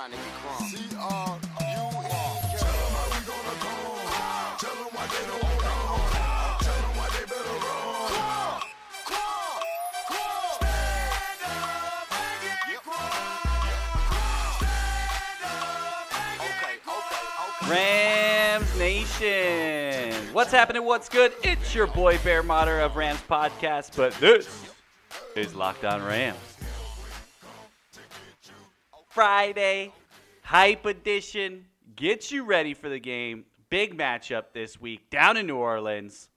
Trying to get crunk. C-R-U-M. Tell them how we gonna come. Tell them why they don't wanna. Tell them why they better run. Crunk. Crunk. Crunk. Stand up and get crunk. Stand up and get Okay, okay, okay. Rams Nation. What's happening? What's good? It's your boy Bear Motter of Rams Podcast, but this is Locked On Rams. Friday, hype edition. Get you ready for the game. Big matchup this week down in New Orleans.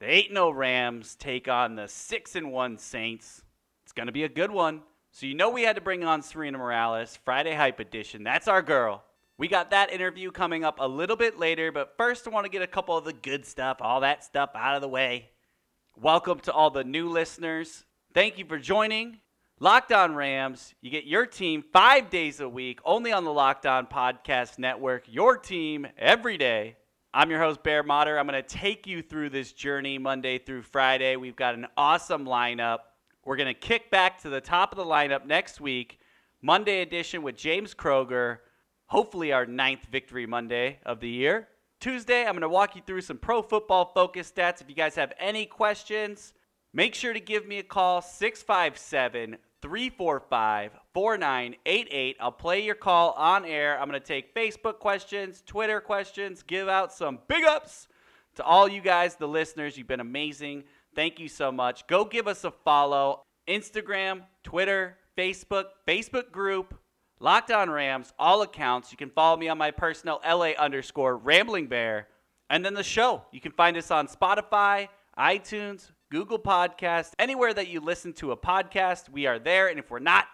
The 8 0 Rams take on the 6 1 Saints. It's going to be a good one. So, you know, we had to bring on Sarina Morales, Friday Hype Edition. That's our girl. We got that interview coming up a little bit later, but first, I want to get a couple of the good stuff, all that stuff out of the way. Welcome to all the new listeners. Thank you for joining. Locked On Rams, you get your team five days a week, only on the Locked On Podcast Network. Your team every day. I'm your host, Bear Motter. I'm going to take you through this journey Monday through Friday. We've got an awesome lineup. We're going to kick back to the top of the lineup next week, Monday edition with James Kroger, hopefully our ninth victory Monday of the year. Tuesday, I'm going to walk you through some pro football focus stats. If you guys have any questions, make sure to give me a call 657 345 4988. I'll play your call on air. I'm going to take Facebook questions, Twitter questions, give out some big ups to all you guys, the listeners. You've been amazing. Thank you so much. Go give us a follow. Instagram, Twitter, Facebook, Facebook group, Locked On Rams, all accounts. You can follow me on my personal LA underscore Rambling Bear. And then the show. You can find us on Spotify, iTunes, Google Podcasts, anywhere that you listen to a podcast. We are there. And if we're not,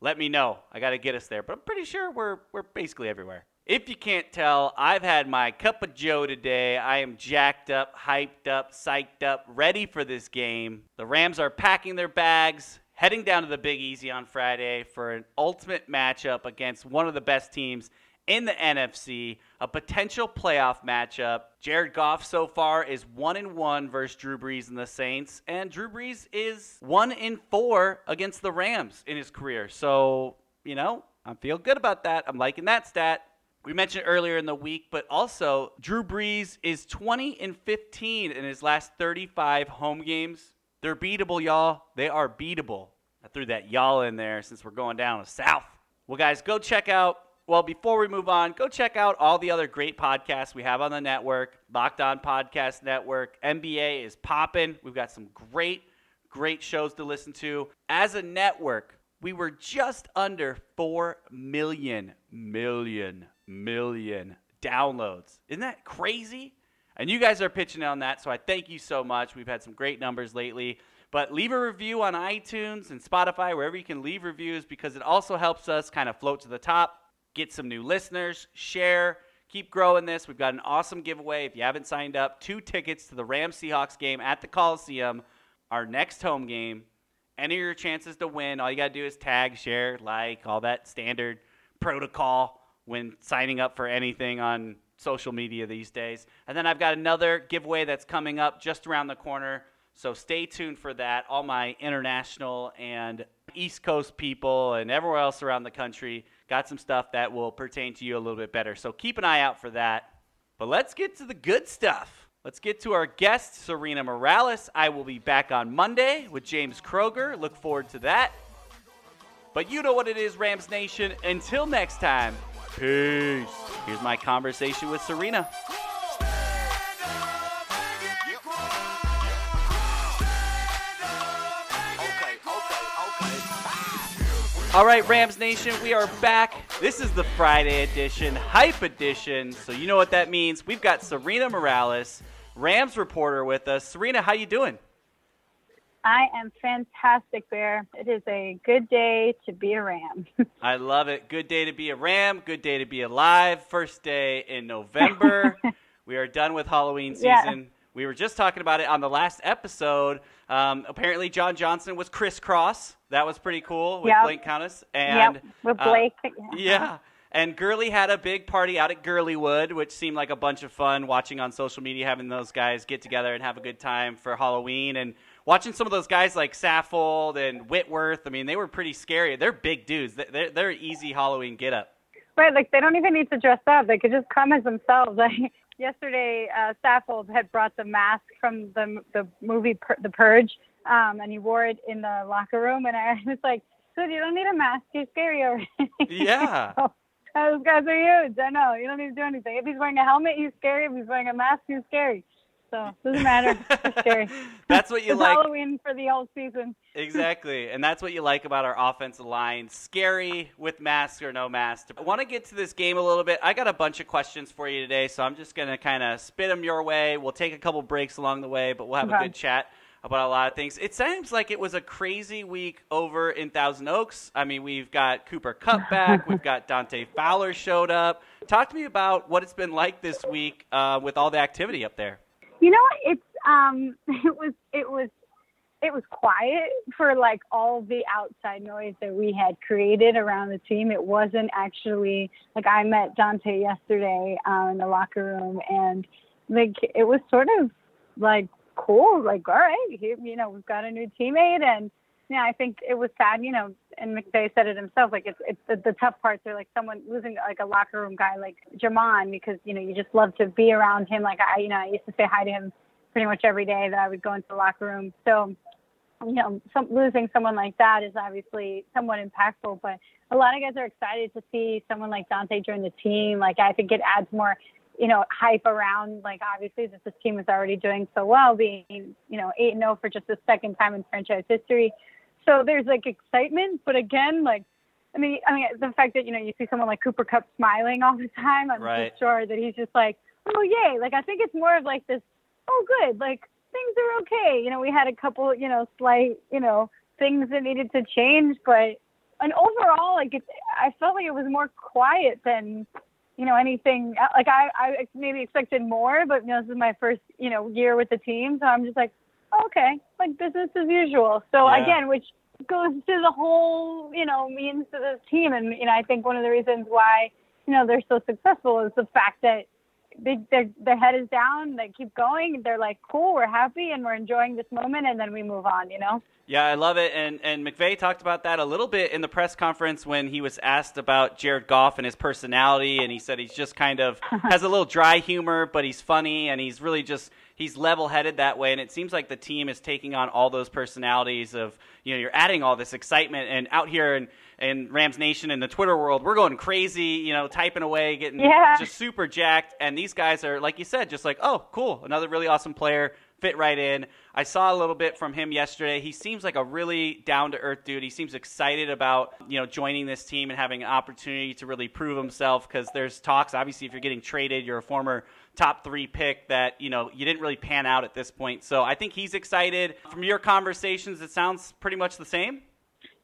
let me know. I got to get us there. But I'm pretty sure we're, we're basically everywhere. If you can't tell, I've had my cup of Joe today. I am jacked up, hyped up, psyched up, ready for this game. The Rams are packing their bags, heading down to the Big Easy on Friday for an ultimate matchup against one of the best teams in the NFC, a potential playoff matchup. Jared Goff so far is 1 in 1 versus Drew Brees and the Saints, and Drew Brees is 1 in 4 against the Rams in his career. So, you know, I feel good about that. I'm liking that stat. We mentioned earlier in the week, but also Drew Brees is 20 and 15 in his last 35 home games. They're beatable, y'all. They are beatable. I threw that y'all in there since we're going down to south. Well, guys, go check out. Well, before we move on, go check out all the other great podcasts we have on the network. Locked On Podcast Network. NBA is popping. We've got some great, great shows to listen to. As a network, we were just under 4 million, million, million downloads. Isn't that crazy? And you guys are pitching on that, so I thank you so much. We've had some great numbers lately. But leave a review on iTunes and Spotify, wherever you can leave reviews, because it also helps us kind of float to the top, get some new listeners, share, keep growing this. We've got an awesome giveaway. If you haven't signed up, two tickets to the Rams Seahawks game at the Coliseum, our next home game. Any of your chances to win, all you got to do is tag, share, like, all that standard protocol when signing up for anything on social media these days. And then I've got another giveaway that's coming up just around the corner. So stay tuned for that. All my international and East Coast people and everywhere else around the country got some stuff that will pertain to you a little bit better. So keep an eye out for that. But let's get to the good stuff. Let's get to our guest, Sarina Morales. I will be back on Monday with James Kroger. Look forward to that. But you know what it is, Rams Nation. Until next time, peace. Here's my conversation with Sarina. All right, Rams Nation, we are back. This is the Friday edition, hype edition. So you know what that means. We've got Sarina Morales, Rams reporter, with us. Sarina, how you doing? I am fantastic, Bear. It is a good day to be a Ram. I love it. Good day to be a Ram. Good day to be alive. First day in November. we are done with Halloween season. Yeah. We were just talking about it on the last episode. Um, apparently, John Johnson was crisscross. That was pretty cool with Yep. Blake Countess. And yep, with uh, Blake. yeah. And Gurley had a big party out at Gurleywood, which seemed like a bunch of fun watching on social media, having those guys get together and have a good time for Halloween. And watching some of those guys like Saffold and Whitworth, I mean, they were pretty scary. They're big dudes. They're, they're easy Halloween get up. Right, like they don't even need to dress up. They could just come as themselves. Like yesterday, uh, Saffold had brought the mask from the the movie Pur- The Purge, um, and he wore it in the locker room. And I was like, "Dude, you don't need a mask. You're scary already." Yeah. So, those guys are huge. I know. You don't need to do anything. If he's wearing a helmet, he's scary. If he's wearing a mask, he's scary. So it doesn't matter. Scary. That's what you it's like. Halloween for the whole season. Exactly. And that's what you like about our offensive line. Scary with mask or no mask. I want to get to this game a little bit. I got a bunch of questions for you today, so I'm just going to kind of spit them your way. We'll take a couple breaks along the way, but we'll have a good chat about a lot of things. It seems like it was a crazy week over in Thousand Oaks. I mean, we've got Cooper Kupp back. we've got Dante Fowler showed up. Talk to me about what it's been like this week uh, with all the activity up there. You know? It's um it was it was it was quiet for like all the outside noise that we had created around the team. It wasn't actually like I met Dante yesterday uh, in the locker room and like it was sort of like cool, like all right, here, you know, we've got a new teammate and yeah, I think it was sad, you know, and McVay said it himself. Like it's it's the, the tough parts are like someone losing like a locker room guy like Jamon because you know you just love to be around him. Like I, you know, I used to say hi to him pretty much every day that I would go into the locker room. So, you know, some, losing someone like that is obviously somewhat impactful. But a lot of guys are excited to see someone like Dante join the team. Like I think it adds more you know, hype around like obviously that this team is already doing so well, being you know eight and zero for just the second time in franchise history. So there's like excitement, but again, like I mean, I mean the fact that you know you see someone like Cooper Kupp smiling all the time, I'm Right. sure that he's just like, oh yay! Like I think it's more of like this, oh good, like things are okay. You know, we had a couple, you know, slight, you know, things that needed to change, but and overall, like it, I felt like it was more quiet than you know anything uh, like I I maybe expected more, but you know this is my first you know year with the team, so I'm just like okay, like business as usual. So Yeah. again, which goes to the whole you know means to this team, and you know I think one of the reasons why you know they're so successful is the fact that they their head is down, they keep going, they're like cool, we're happy, and we're enjoying this moment, and then we move on, you know. Yeah, I love it. And and McVay talked about that a little bit in the press conference when he was asked about Jared Goff and his personality, and he said he's just kind of has a little dry humor, but he's funny and he's really just he's level-headed that way. And it seems like the team is taking on all those personalities of you know you're adding all this excitement, and out here in in Rams Nation and the Twitter world, we're going crazy, you know, typing away, getting Yeah. just super jacked. And these guys are like you said, just like oh cool, another really awesome player fit right in. I saw a little bit from him yesterday. He seems like a really down to earth dude. He seems excited about you know joining this team and having an opportunity to really prove himself because there's talks. Obviously, if you're getting traded, you're a former top three pick that you know you didn't really pan out at this point. So I think he's excited. From your conversations, it sounds pretty much the same.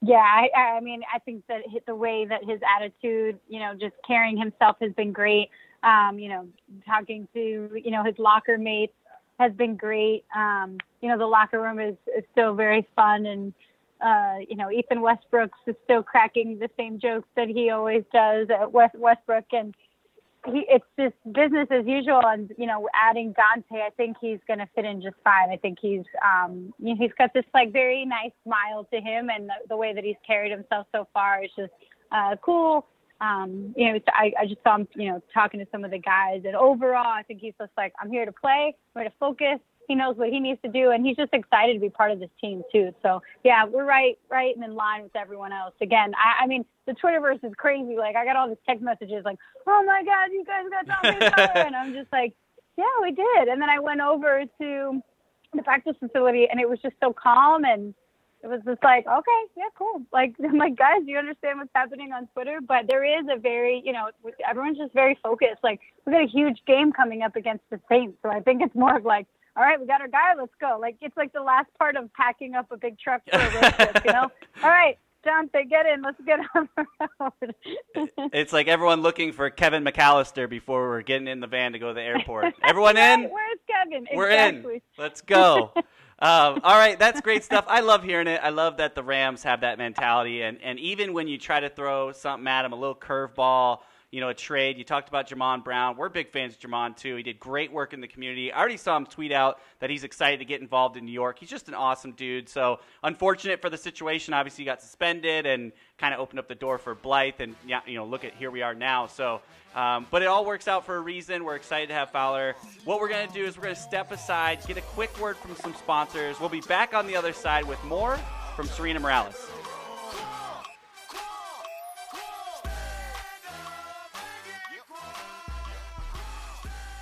Yeah, I, I mean, I think that the way that his attitude, you know, just carrying himself has been great. Um, you know, talking to, you know, his locker mates has been great. Um, you know, the locker room is, is still very fun and, uh, you know, Ethan Westbrooks is still cracking the same jokes that he always does at West Westbrook and he, it's just business as usual. And you know, adding Dante, I think he's going to fit in just fine. I think he's, um, you know, he's got this like very nice smile to him, and the, the way that he's carried himself so far is just uh, cool. Um, you know, I, I just saw him, you know, talking to some of the guys, and overall, I think he's just like, I'm here to play, I'm here to focus. He knows what he needs to do, and he's just excited to be part of this team too. So yeah, we're right, right, and in line with everyone else. Again, I, I mean, the Twitterverse is crazy. Like I got all these text messages, like, "Oh my God, you guys got Fowler," and I'm just like, "Yeah, we did." And then I went over to the practice facility, and it was just so calm, and it was just like, "Okay, yeah, cool." Like, I'm like, guys, do you understand what's happening on Twitter? But there is a very, you know, everyone's just very focused. Like, we got a huge game coming up against the Saints, so I think it's more of like all right, we got our guy, let's go. Like it's like the last part of packing up a big truck for a road trip, you know? All right, Jonte, get in, let's get on the road. It's like everyone looking for Kevin McCallister before we're getting in the van to go to the airport. Everyone in? Where's Kevin? We're exactly. in. Let's go. um, all right, that's great stuff. I love hearing it. I love that the Rams have that mentality, and and even when you try to throw something at them, a little curveball, you know, a trade. You talked about Jamon Brown. We're big fans of Jamon too. He did great work in the community. I already saw him tweet out that he's excited to get involved in New York. He's just an awesome dude. So unfortunate for the situation. Obviously, he got suspended and kind of opened up the door for Blythe. And yeah, you know, look at here we are now. So. Um, but it all works out for a reason. We're excited to have Fowler. What we're to do is we're to step aside, get a quick word from some sponsors. We'll be back on the other side with more from Sarina Morales.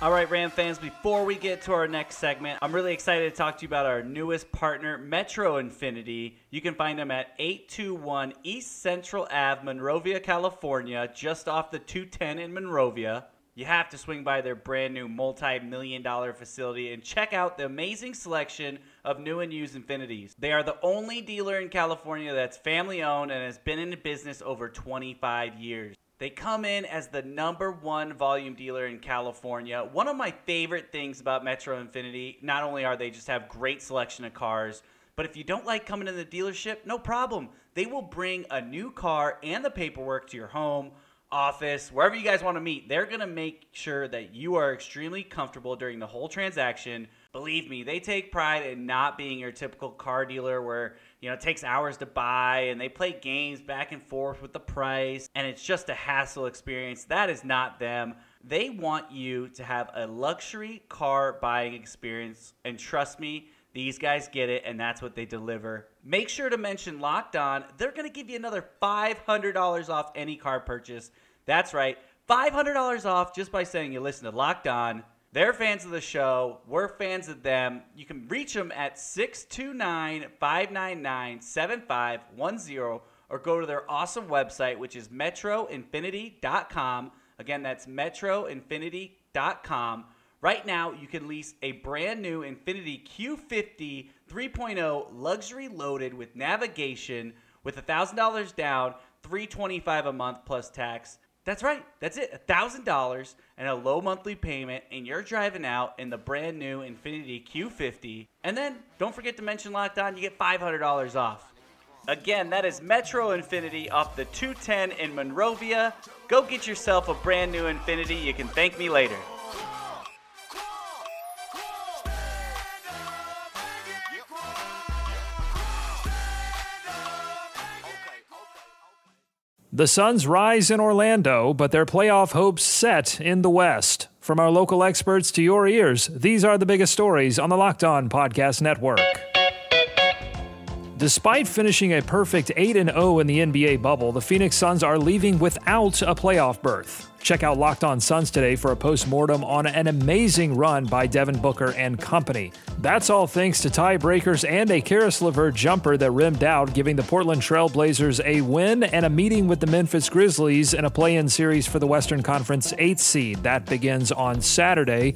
All right, Ram fans, before we get to our next segment, I'm really excited to talk to you about our newest partner, Metro Infiniti. You can find them at 821 East Central Ave, Monrovia, California, just off the 210 in Monrovia. You have to swing by their brand new multi million dollar facility and check out the amazing selection of new and used Infinitis. They are the only dealer in California that's family owned and has been in business over 25 years. They come in as the number one volume dealer in California. One of my favorite things about Metro Infiniti, not only are they just have great selection of cars, but if you don't like coming to the dealership, no problem. They will bring a new car and the paperwork to your home, office, wherever you guys want to meet. They're going to make sure that you are extremely comfortable during the whole transaction. Believe me, they take pride in not being your typical car dealer where, you know, it takes hours to buy and they play games back and forth with the price and it's just a hassle experience. That is not them. They want you to have a luxury car buying experience and trust me, these guys get it, and that's what they deliver. Make sure to mention Locked On. They're going to give you another $500 off any car purchase. That's right, $500 off just by saying you listen to Locked On. They're fans of the show. We're fans of them. You can reach them at 629 599 7510 or go to their awesome website, which is metroinfinity.com. Again, that's metroinfinity.com. Right now, you can lease a brand new Infiniti Q50 3.0 luxury loaded with navigation with $1,000 down, 325 a month plus tax. That's right. That's it. $1,000 and a low monthly payment, and you're driving out in the brand new Infiniti Q50. And then don't forget to mention Locked On, you get $500 off. Again, that is Metro Infiniti off the 210 in Monrovia. Go get yourself a brand new Infiniti. You can thank me later. The Suns rise in Orlando, but their playoff hopes set in the West. From our local experts to your ears, these are the biggest stories on the Locked On Podcast Network. Despite finishing a perfect 8 0 in the NBA bubble, the Phoenix Suns are leaving without a playoff berth. Check out Locked On Suns today for a post-mortem on an amazing run by Devin Booker and company. That's all thanks to tiebreakers and a Caris LeVert jumper that rimmed out, giving the Portland Trail Blazers a win and a meeting with the Memphis Grizzlies in a play-in series for the Western Conference 8th seed. That begins on Saturday.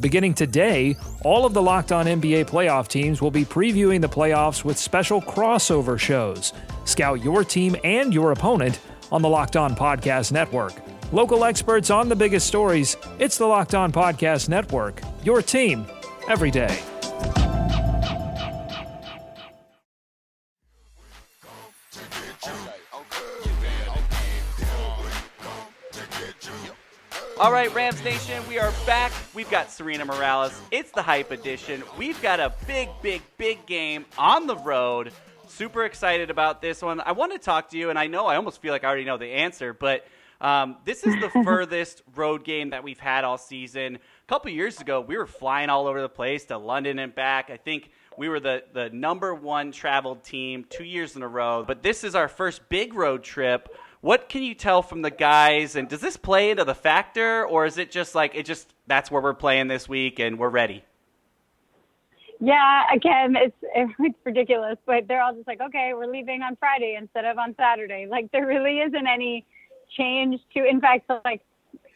Beginning today, all of the Locked On NBA playoff teams will be previewing the playoffs with special crossover shows. Scout your team and your opponent on the Locked On Podcast Network. Local experts on the biggest stories. It's the Locked On Podcast Network. Your team every day. All right, Rams Nation, we are back. We've got Sarina Morales. It's the Hype Edition. We've got a big, big, big game on the road. Super excited about this one. I want to talk to you, and I know I almost feel like I already know the answer, but um, this is the furthest road game that we've had all season. A couple years ago, we were flying all over the place to London and back. I think we were the, the number one traveled team two years in a row, but this is our first big road trip. What can you tell from the guys? And does this play into the factor, or is it just like it just that's where we're playing this week and we're ready? Yeah, again, it's it's ridiculous, but they're all just like, okay, we're leaving on Friday instead of on Saturday. Like there really isn't any change to. In fact, like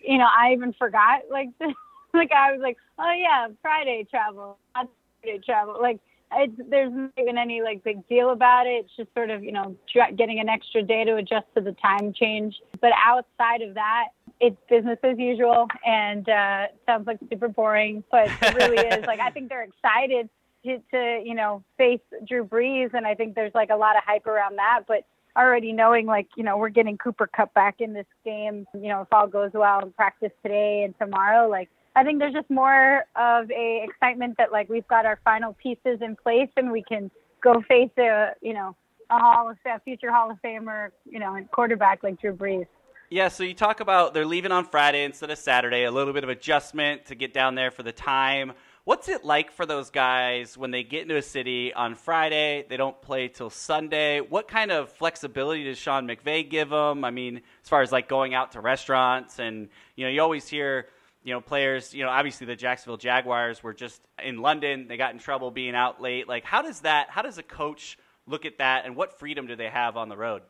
you know, I even forgot like like I was like, oh yeah, Friday travel, not Saturday travel. Like it's, there's not even any like big deal about it. It's just sort of you know dr- getting an extra day to adjust to the time change. But outside of that, it's business as usual, and uh, sounds like super boring, but it really is. Like I think they're excited to, to you know face Drew Brees, and I think there's like a lot of hype around that. But already knowing like you know we're getting Cooper Kupp back in this game, you know if all goes well in practice today and tomorrow, like I think there's just more of a excitement that like we've got our final pieces in place and we can go face a you know a Hall of future Hall of Famer, you know, quarterback like Drew Brees. Yeah, so you talk about they're leaving on Friday instead of Saturday, a little bit of adjustment to get down there for the time. What's it like for those guys when they get into a city on Friday? They don't play till Sunday. What kind of flexibility does Sean McVay give them? I mean, as far as like going out to restaurants and you know, you always hear you know, players, you know, obviously the Jacksonville Jaguars were just in London. They got in trouble being out late. Like, how does that, how does a coach look at that and what freedom do they have on the road?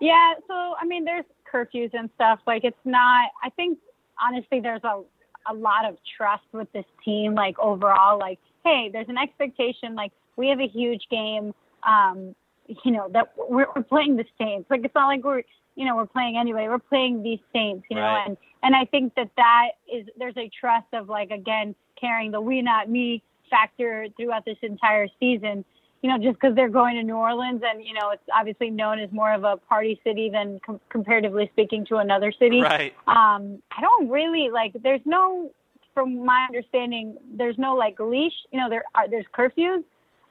Yeah, so I mean, there's curfews and stuff. Like, it's not. I think honestly, there's a a lot of trust with this team. Like overall, like, hey, there's an expectation. Like, we have a huge game. Um, you know that we're, we're playing the Saints. Like, it's not like we're you know we're playing anyway. We're playing these Saints. You know, and and I think that that is there's a trust of like again carrying the we not me factor throughout this entire season you know, just because they're going to New Orleans and, you know, it's obviously known as more of a party city than com- comparatively speaking to another city. Right. Um, I don't really like, there's no, from my understanding, there's no like leash, you know, there are, there's curfews,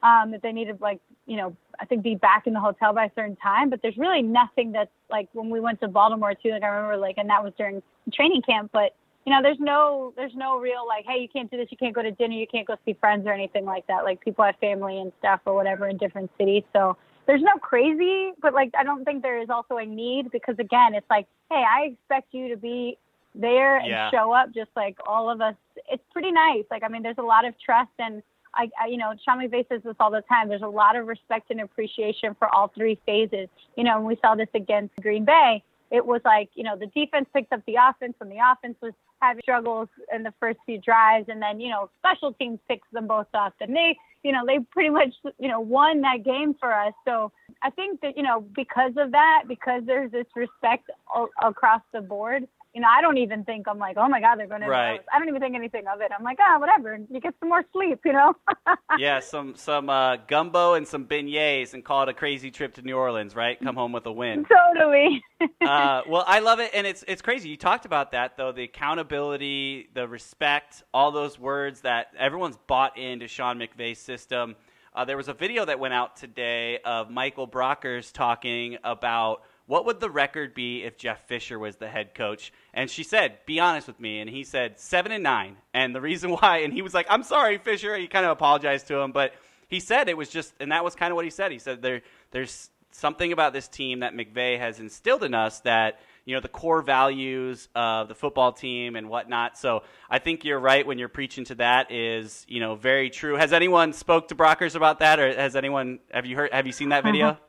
um, that they need to like, you know, I think be back in the hotel by a certain time, but there's really nothing that's like when we went to Baltimore too, like I remember like, and that was during training camp, but you know, there's no there's no real like, hey, you can't do this, you can't go to dinner, you can't go see friends or anything like that. Like people have family and stuff or whatever in different cities. So there's no crazy, but like I don't think there is also a need because again, it's like, hey, I expect you to be there and Yeah. show up just like all of us. It's pretty nice. Like I mean, there's a lot of trust and I, I you know, Sean McVay says this all the time. There's a lot of respect and appreciation for all three phases. You know, and we saw this against Green Bay. It was like, you know, the defense picked up the offense when the offense was having struggles in the first few drives, and then, you know, special teams picks them both up. And they, you know, they pretty much, you know, won that game for us. So I think that, you know, because of that, because there's this respect a- across the board, you know, I don't even think I'm like, oh my God, they're going to. Right. I don't even think anything of it. I'm like, ah, whatever. You get some more sleep, you know. yeah, some some uh, gumbo and some beignets, and call it a crazy trip to New Orleans, right? Come home with a win. totally. uh, well, I love it, and it's it's crazy. You talked about that though, the accountability, the respect, all those words that everyone's bought into Sean McVay's system. Uh, there was a video that went out today of Michael Brockers talking about what would the record be if Jeff Fisher was the head coach, and she said, "Be honest with me," and he said seven and nine, and the reason why, and he was like, "I'm sorry, Fisher," he kind of apologized to him, but he said it was just, and that was kind of what he said. He said there, there's something about this team that McVay has instilled in us that you know the core values of the football team and whatnot. So I think you're right when you're preaching to that is you know very true. Has anyone spoke to Brockers about that, or has anyone have you heard have you seen that video?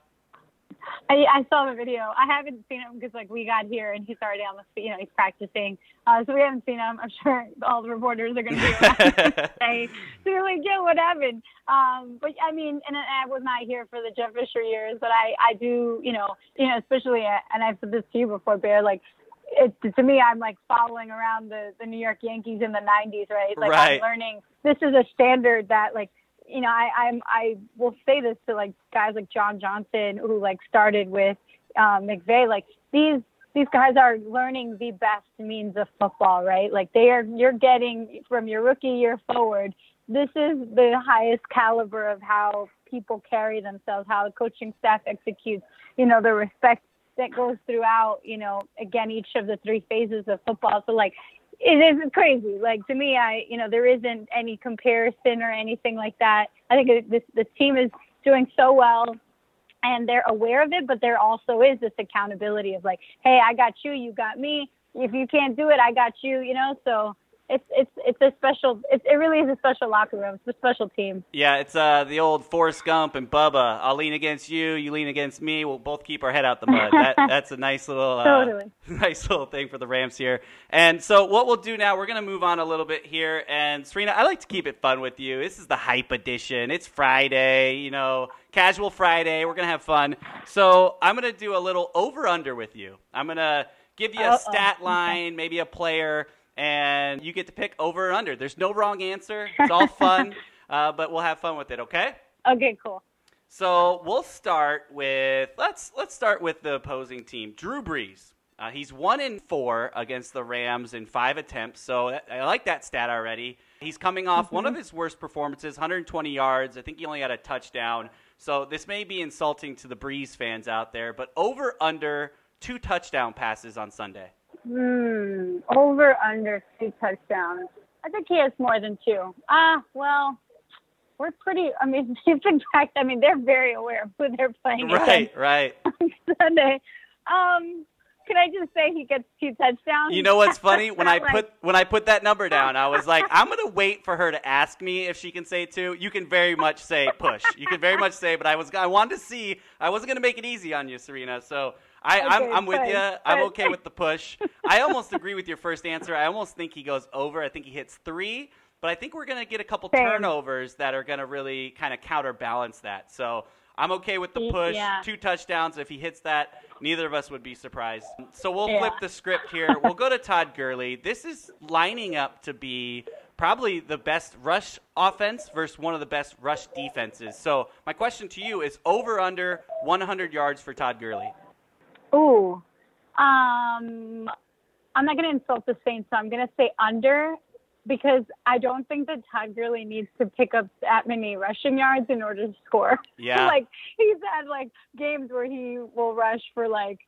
I, I saw the video. I haven't seen him because like we got here and he's already on the you know he's practicing. Uh, so we haven't seen him. I'm sure all the reporters are going to be say, so you're like, yeah, what happened? Um, but I mean, and I was not here for the Jeff Fisher years, but I I do you know you know especially uh, and I've said this to you before, Bear. Like it to me, I'm like following around the the New York Yankees in the '90s, right? Like Right. I'm learning. This is a standard that like you know, I, I'm I will say this to like guys like John Johnson who like started with um, McVay. Like these these guys are learning the best means of football, right? Like they are you're getting from your rookie year forward. This is the highest caliber of how people carry themselves, how the coaching staff executes. You know, the respect that goes throughout. You know, again, each of the three phases of football. So like it is crazy. Like to me, I you know there isn't any comparison or anything like that. I think this the team is doing so well, and they're aware of it. But there also is this accountability of like, hey, I got you, you got me. If you can't do it, I got you. You know, so it's it's it's a special. It, it really is a special locker room. It's a special team. Yeah, it's uh, the old Forrest Gump and Bubba. I'll lean against you, you lean against me. We'll both keep our head out the mud. That, that's a nice little, uh, Totally. nice little thing for the Rams here. And so, what we'll do now, we're gonna move on a little bit here. And Sarina, I like to keep it fun with you. This is the hype edition. It's Friday, you know, casual Friday. We're gonna have fun. So I'm gonna do a little over under with you. I'm gonna give you a Uh-oh. stat line, maybe a player, and you get to pick over or under. There's no wrong answer. It's all fun, uh, but we'll have fun with it. Okay? Okay, cool. So we'll start with let's let's start with the opposing team. Drew Brees. Uh, he's one in four against the Rams in five attempts. So I like that stat already. He's coming off one of his worst performances, 120 yards. I think he only had a touchdown. So this may be insulting to the Brees fans out there, but over under two touchdown passes on Sunday. Hmm. Over under two touchdowns. I think he has more than two. Ah, well, we're pretty. I mean, in fact, I mean they're very aware of who they're playing Right, against right. on Sunday. Um, can I just say he gets two touchdowns? You know what's funny? When I put when I put that number down, I was like, I'm gonna wait for her to ask me if she can say two. You can very much say push. You can very much say, but I was I wanted to see. I wasn't gonna make it easy on you, Sarina. So I, I'm I'm with you. I'm okay with the push. I almost agree with your first answer. I almost think he goes over. I think he hits three. But I think we're gonna get a couple Same. turnovers that are gonna really kind of counterbalance that. So I'm okay with the push. yeah. Two touchdowns. If he hits that, neither of us would be surprised. So we'll Yeah. flip the script here. We'll go to Todd Gurley. This is lining up to be probably the best rush offense versus one of the best rush defenses. So my question to you is over under 100 yards for Todd Gurley. Ooh. Um, I'm not going to insult the Saints, so I'm going to say under because I don't think that Todd Gurley needs to pick up that many rushing yards in order to score. Yeah. like he's had like games where he will rush for like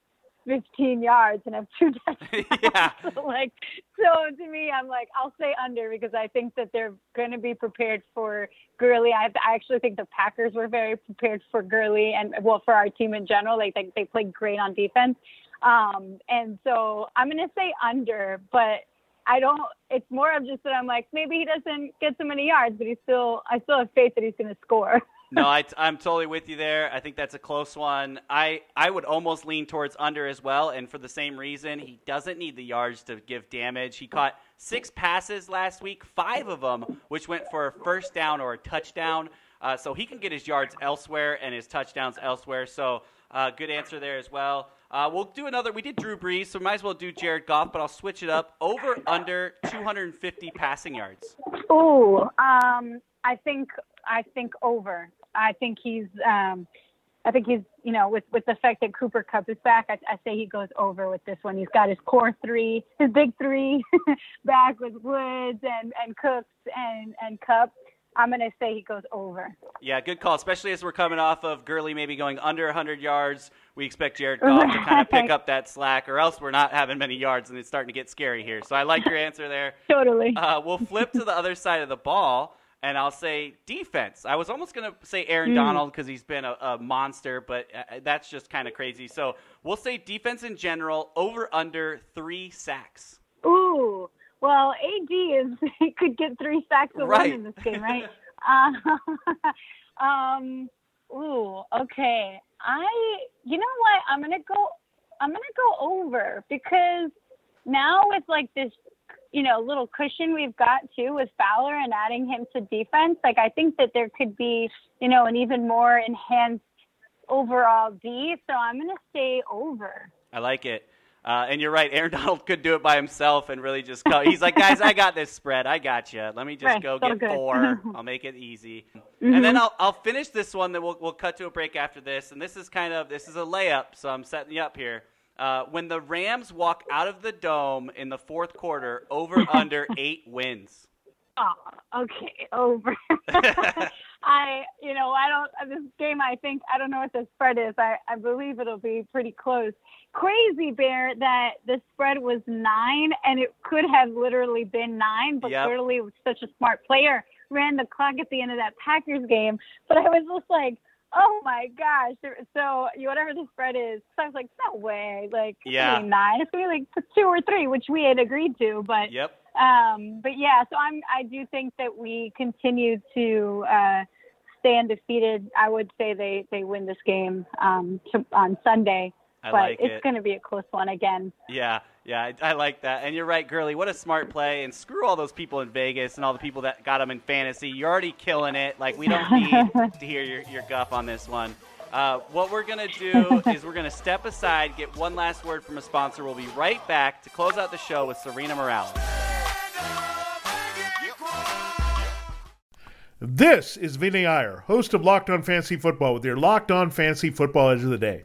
15 yards and have two touchdowns. Yeah. like so to me, I'm like I'll say under because I think that they're going to be prepared for Gurley. I, I actually think the Packers were very prepared for Gurley and well for our team in general. Like they, they played great on defense. Um, and so I'm going to say under, but I don't. It's more of just that I'm like maybe he doesn't get so many yards, but he's still. I still have faith that he's going to score. no, I, I'm totally with you there. I think that's a close one. I, I would almost lean towards under as well, and for the same reason, he doesn't need the yards to give damage. He caught six passes last week, five of them, which went for a first down or a touchdown. Uh, so he can get his yards elsewhere and his touchdowns elsewhere. So uh, good answer there as well. Uh, we'll do another. We did Drew Brees, so we might as well do Jared Goff, but I'll switch it up. Over under 250 passing yards. Ooh, um, I think I think over. I think he's. Um, I think he's. You know, with with the fact that Cooper Kupp is back, I, I say he goes over with this one. He's got his core three, his big three, back with Woods and and Cooks and and Kupp. I'm gonna say he goes over. Yeah, good call, especially as we're coming off of Gurley maybe going under 100 yards. We expect Jared Goff to kind of pick up that slack, or else we're not having many yards, and it's starting to get scary here. So I like your answer there. Totally. Uh, we'll flip to the other side of the ball, and I'll say defense. I was almost going to say Aaron Donald because he's been a, a monster, but uh, that's just kind of crazy. So we'll say defense in general, over under three sacks. Ooh. Well, AD is he could get three sacks alone Right. in this game, right? uh, um. Ooh. Okay. I. You know what? I'm gonna go. I'm gonna go over because now with like this, you know, a little cushion we've got too with Fowler and adding him to defense. Like I think that there could be, you know, an even more enhanced overall D. So I'm gonna stay over. I like it. Uh, and you're right. Aaron Donald could do it by himself and really just go. He's like, guys, I got this spread. I got you. Let me just Right, go get good. four. I'll make it easy. And then I'll, I'll finish this one. Then we'll, we'll cut to a break after this. And this is kind of this is a layup. So I'm setting you up here. Uh, when the Rams walk out of the dome in the fourth quarter, over under eight wins. Oh, okay, over. I, you know, I don't. This game, I think, I don't know what the spread is. I, I believe it'll be pretty close. Crazy bear that the spread was nine, and it could have literally been nine, but Yep. clearly such a smart player ran the clock at the end of that Packers game. But I was just like, oh my gosh. So whatever the spread is, so I was like, no way. Like, Yeah. nine. It's gonna be like two or three, which we had agreed to. But Yep. um, but yeah, so I'm I do think that we continue to uh, stay undefeated. I would say they they win this game um, to, on Sunday, I but like it's it. going to be a close one again. Yeah, yeah, I, I like that. And you're right, Gurley. What a smart play. And screw all those people in Vegas and all the people that got them in fantasy. You're already killing it. Like, we don't need to hear your, your guff on this one. Uh, what we're going to do is we're going to step aside, get one last word from a sponsor. We'll be right back to close out the show with Sarina Morales. This is Vinny Iyer, host of Locked On Fantasy Football, with your Locked On Fantasy Football Edge of the Day.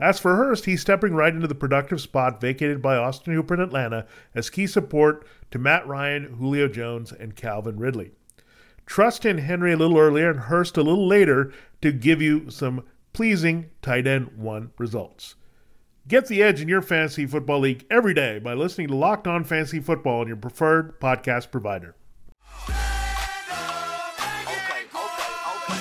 As for Hurst, he's stepping right into the productive spot vacated by Austin Hooper in Atlanta as key support to Matt Ryan, Julio Jones, and Calvin Ridley. Trust in Henry a little earlier and Hurst a little later to give you some pleasing tight end one results. Get the edge in your fantasy football league every day by listening to Locked On Fantasy Football on your preferred podcast provider.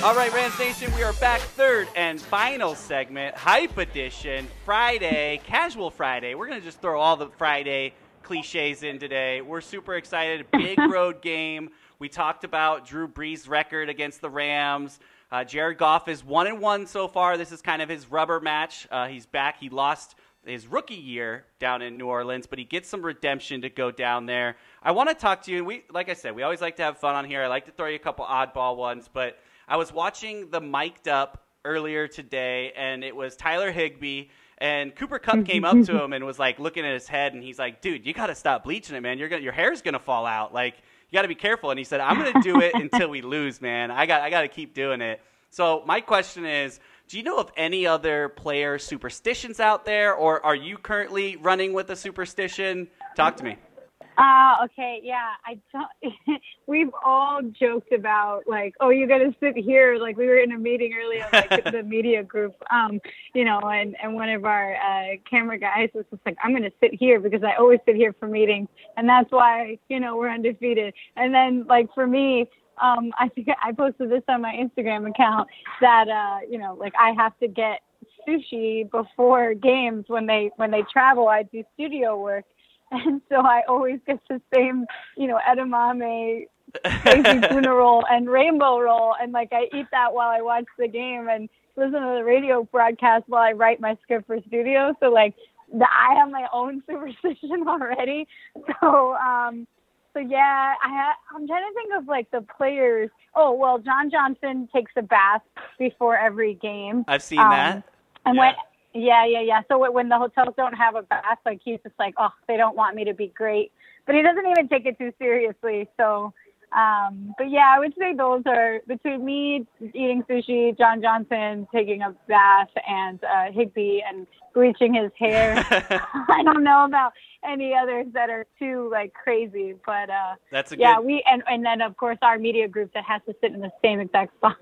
All right, Rams Nation, we are back. Third and final segment, Hype Edition, Friday, Casual Friday. We're going to just throw all the Friday cliches in today. We're super excited. Big road game. We talked about Drew Brees' record against the Rams. Uh, Jared Goff is one and one so far. This is kind of his rubber match. Uh, he's back. He lost his rookie year down in New Orleans, but he gets some redemption to go down there. I want to talk to you. We, like I said, we always like to have fun on here. I like to throw you a couple oddball ones, but I was watching the mic'd up earlier today, and it was Tyler Higbee. And Cooper Kupp came up to him and was like looking at his head, and he's like, "Dude, you got to stop bleaching it, man. You're gonna, your hair's gonna fall out. Like, you got to be careful." And he said, "I'm gonna do it until we lose, man. I got, I got to keep doing it." So my question is, do you know of any other player superstitions out there, or are you currently running with a superstition? Talk to me. Uh, okay, yeah, I don't. we've all joked about like, oh, you got to sit here. Like we were in a meeting earlier, like the media group, um, you know, and and one of our uh, camera guys was just like, I'm going to sit here because I always sit here for meetings, and that's why you know we're undefeated. And then like for me, um, I think I posted this on my Instagram account that uh, you know, like I have to get sushi before games when they when they travel. I do studio work. And so I always get the same, you know, edamame, crazy tuna roll, and rainbow roll, and like I eat that while I watch the game and listen to the radio broadcast while I write my script for studio. So like, the, I have my own superstition already. So um, so yeah, I ha- I'm trying to think of like the players. Oh well, John Johnson takes a bath before every game. I've seen Um, that. And Yeah. when yeah, yeah, yeah. So when- the hotels don't have a bath, like he's just like, oh, they don't want me to be great, but he doesn't even take it too seriously. So, um, but yeah, I would say those are between me eating sushi, John Johnson taking a bath, and uh, Higbee and bleaching his hair. I don't know about any others that are too like crazy, but uh, That's a yeah, good. we and and then of course our media group that has to sit in the same exact spot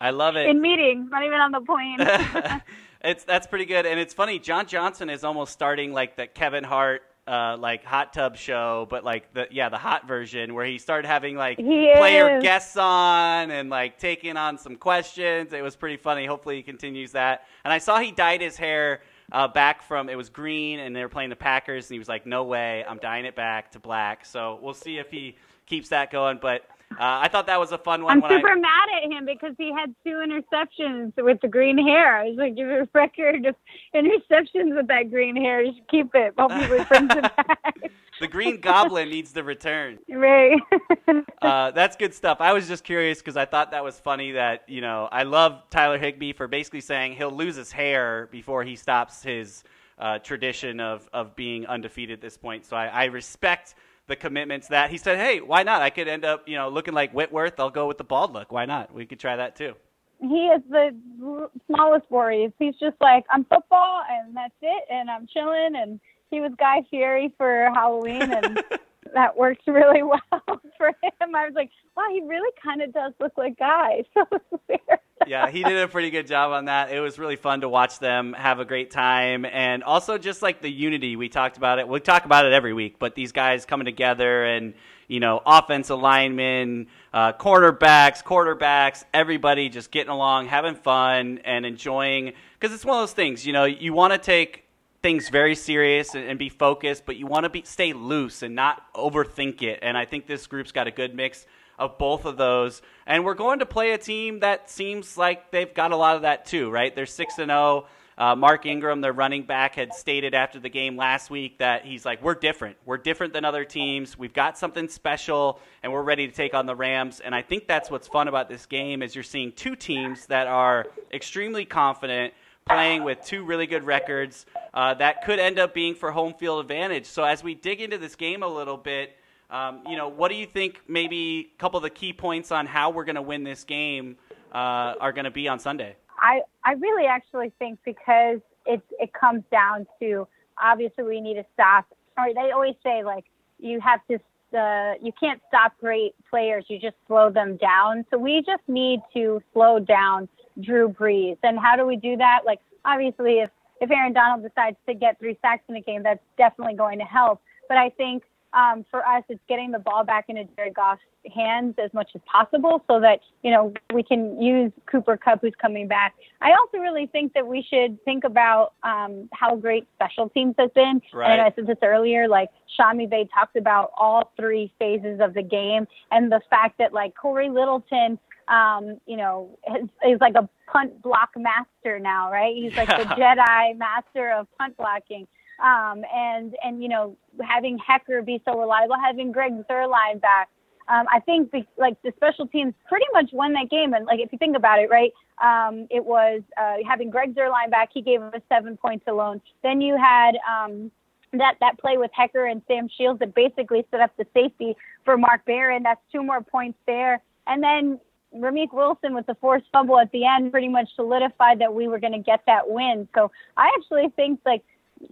I love it. in meetings, not even on the plane. It's that's pretty good, and it's funny. John Johnson is almost starting like the Kevin Hart. Uh, like hot tub show, but like the yeah the hot version where he started having like He player is. guests on and like taking on some questions. It was pretty funny. Hopefully he continues that. And I saw he dyed his hair uh, back from it was green and they were playing the Packers and he was like, no way, I'm dyeing it back to black. So we'll see if he keeps that going. But uh, I thought that was a fun one. I'm when I- super mad at him because he had two interceptions with the green hair. I was like, give a record of interceptions with that green hair. You should keep it. Hopefully he it back. the Green Goblin needs to return. right. uh, that's good stuff. I was just curious because I thought that was funny that, you know, I love Tyler Higbee for basically saying he'll lose his hair before he stops his uh, tradition of, of being undefeated at this point. So I, I respect the commitments that he said, hey, why not? I could end up, you know, looking like Whitworth. I'll go with the bald look. Why not? We could try that too. he is the smallest worries. He's just like, I'm football and that's it, and I'm chilling. And he was Guy Fieri for Halloween, and that worked really well for him. I was like, wow, he really kind of does look like Guy. So weird. yeah, he did a pretty good job on that. It was really fun to watch them have a great time, and also just like the unity we talked about it. We talk about it every week, but these guys coming together and you know, offensive linemen, uh, cornerbacks, quarterbacks, everybody just getting along, having fun, and enjoying. Because it's one of those things, you know, you want to take things very serious and, and be focused, but you want to be stay loose and not overthink it. And I think this group's got a good mix of both of those. And we're going to play a team that seems like they've got a lot of that too, right? They're six and zero. Uh, Mark Ingram, their running back, had stated after the game last week that he's like, "We're different. We're different than other teams. We've got something special, and we're ready to take on the Rams." And I think that's what's fun about this game is you're seeing two teams that are extremely confident, playing with two really good records uh, that could end up being for home field advantage. So as we dig into this game a little bit. Um, you know, what do you think? Maybe a couple of the key points on how we're going to win this game uh, are going to be on Sunday. I I really actually think because it it comes down to obviously we need to stop. Or they always say like you have to uh, you can't stop great players. You just slow them down. So we just need to slow down Drew Brees. And how do we do that? Like obviously if if Aaron Donald decides to get three sacks in a game, that's definitely going to help. But I think um, for us, it's getting the ball back into Jared Goff's hands as much as possible so that, you know, we can use Cooper Kupp who's coming back. I also really think that we should think about um, how great special teams has been. Right. And I said this earlier, like Sean McVay talked about all three phases of the game and the fact that like Corey Littleton um, you know, is like a punt block master now, right? He's like the Jedi master of punt blocking. Um, and and you know, having Hekker be so reliable, having Greg Zuerlein back, um, I think the, like the special teams pretty much won that game. And like if you think about it, right, um, it was uh, having Greg Zuerlein back. He gave us seven points alone. Then you had um, that that play with Hekker and Sam Shields that basically set up the safety for Mark Barron. That's two more points there. And then Ramik Wilson with the forced fumble at the end pretty much solidified that we were going to get that win. So I actually think like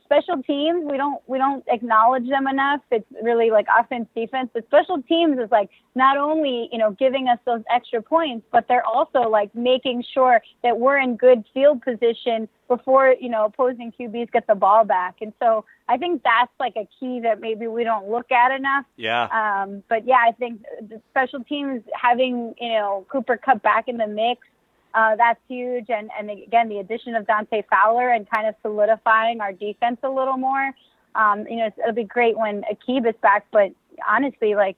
special teams we don't we don't acknowledge them enough. It's really like offense defense but special teams is like not only you know giving us those extra points but they're also like making sure that we're in good field position before you know opposing QBs get the ball back. And so I think that's like a key that maybe we don't look at enough. Yeah. um, but yeah, I think the special teams having you know Cooper Kupp back in the mix, uh, that's huge. And and again, the addition of Dante Fowler and kind of solidifying our defense a little more. Um, you know, it'll be great when Aqib is back. But honestly, like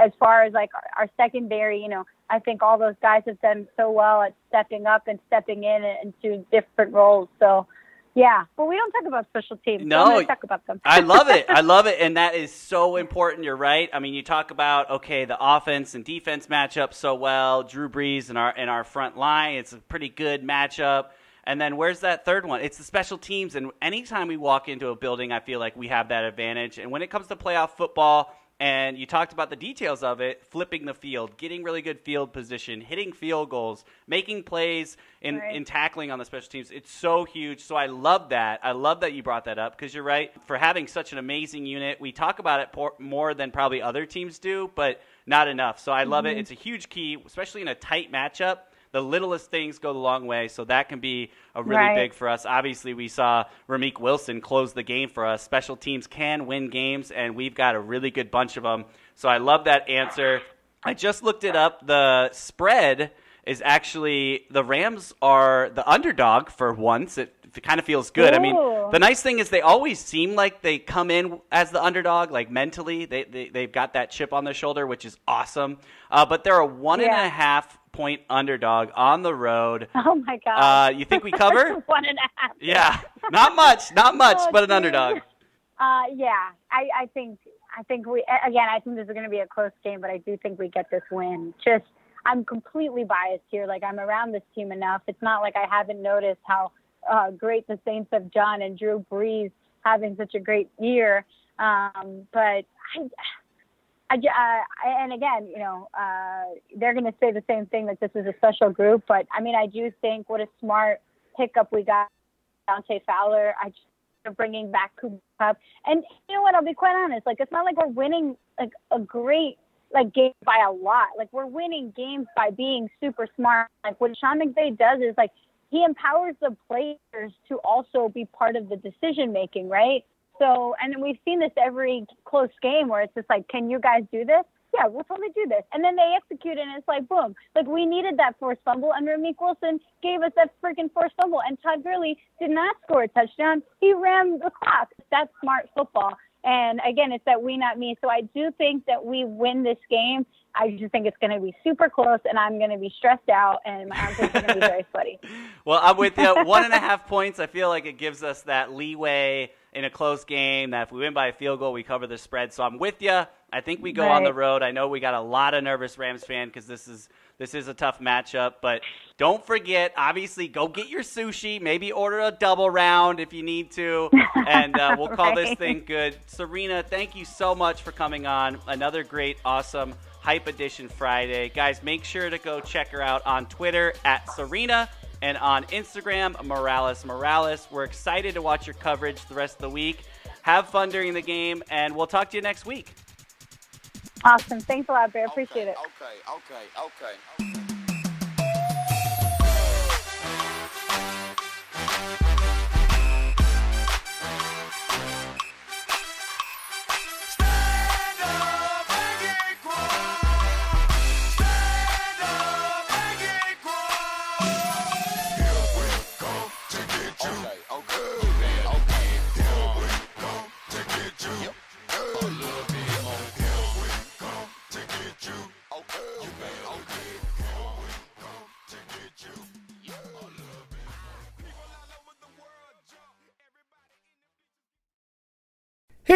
as far as like our secondary, you know, I think all those guys have done so well at stepping up and stepping in into different roles. So. Yeah, but we don't talk about special teams. No, I'm talk about them. I love it. I love it, and that is so important. You're right. I mean, you talk about okay, the offense and defense match up so well. Drew Brees and our and our front line, it's a pretty good matchup. And then where's that third one? It's the special teams. And anytime we walk into a building, I feel like we have that advantage. And when it comes to playoff football, and you talked about the details of it, flipping the field, getting really good field position, hitting field goals, making plays in, Right. in tackling on the special teams. It's so huge. So I love that. I love that you brought that up because you're right. For having such an amazing unit, we talk about it por- more than probably other teams do, but not enough. So I love it. Mm-hmm. It's a huge key, especially in a tight matchup. The littlest things go the long way, so that can be a really Right. big for us. Obviously, we saw Ramik Wilson close the game for us. Special teams can win games, and we've got a really good bunch of them. So I love that answer. I just looked it up. The spread is actually the Rams are the underdog for once. It, it kind of feels good. I mean, the nice thing is they always seem like they come in as the underdog, like mentally. They, they, they've got that chip on their shoulder, which is awesome. Uh, but they're a one and a half point underdog on the road. Oh my god. Uh, you think we cover? One and a half. Yeah, not much, not much, Oh, but an geez. underdog. Uh, yeah, I, I think I think we again. I think this is going to be a close game, but I do think we get this win. Just I'm completely biased here. Like I'm around this team enough. It's not like I haven't noticed how uh, great the Saints have done and Drew Brees having such a great year. Um, but I, I, uh, and again, you know, uh, they're going to say the same thing that this is a special group. But I mean, I do think what a smart pickup we got, Dante Fowler. I just bringing back Cooper Kupp. And you know what? I'll be quite honest. Like, it's not like we're winning like a great like game by a lot. Like, we're winning games by being super smart. Like, what Sean McVay does is like he empowers the players to also be part of the decision making, right? So, and then we've seen this every close game where it's just like, can you guys do this? Yeah, we'll totally do this. And then they execute and it's like, boom. Like we needed that forced fumble and Ramik Wilson gave us that freaking forced fumble and Todd Gurley did not score a touchdown. He ran the clock. That's smart football. And again, it's that we, not me. So I do think that we win this game. I just think it's going to be super close, and I'm going to be stressed out, and my arms are going to be very sweaty. well, I'm with you. One and a half points. I feel like it gives us that leeway in a close game that if we win by a field goal, we cover the spread. So I'm with you. I think we go right. on the road. I know we got a lot of nervous Rams fan because this is this is a tough matchup. But don't forget, obviously, go get your sushi. Maybe order a double round if you need to, and uh, we'll call right. this thing good. Sarina, thank you so much for coming on. Another great, awesome Hype Edition Friday, guys. Make sure to go check her out on Twitter at Sarina and on Instagram, Morales Morales. We're excited to watch your coverage the rest of the week. Have fun during the game, and we'll talk to you next week. Awesome. Thanks a lot, Bear. Appreciate okay, it. Okay, okay, okay.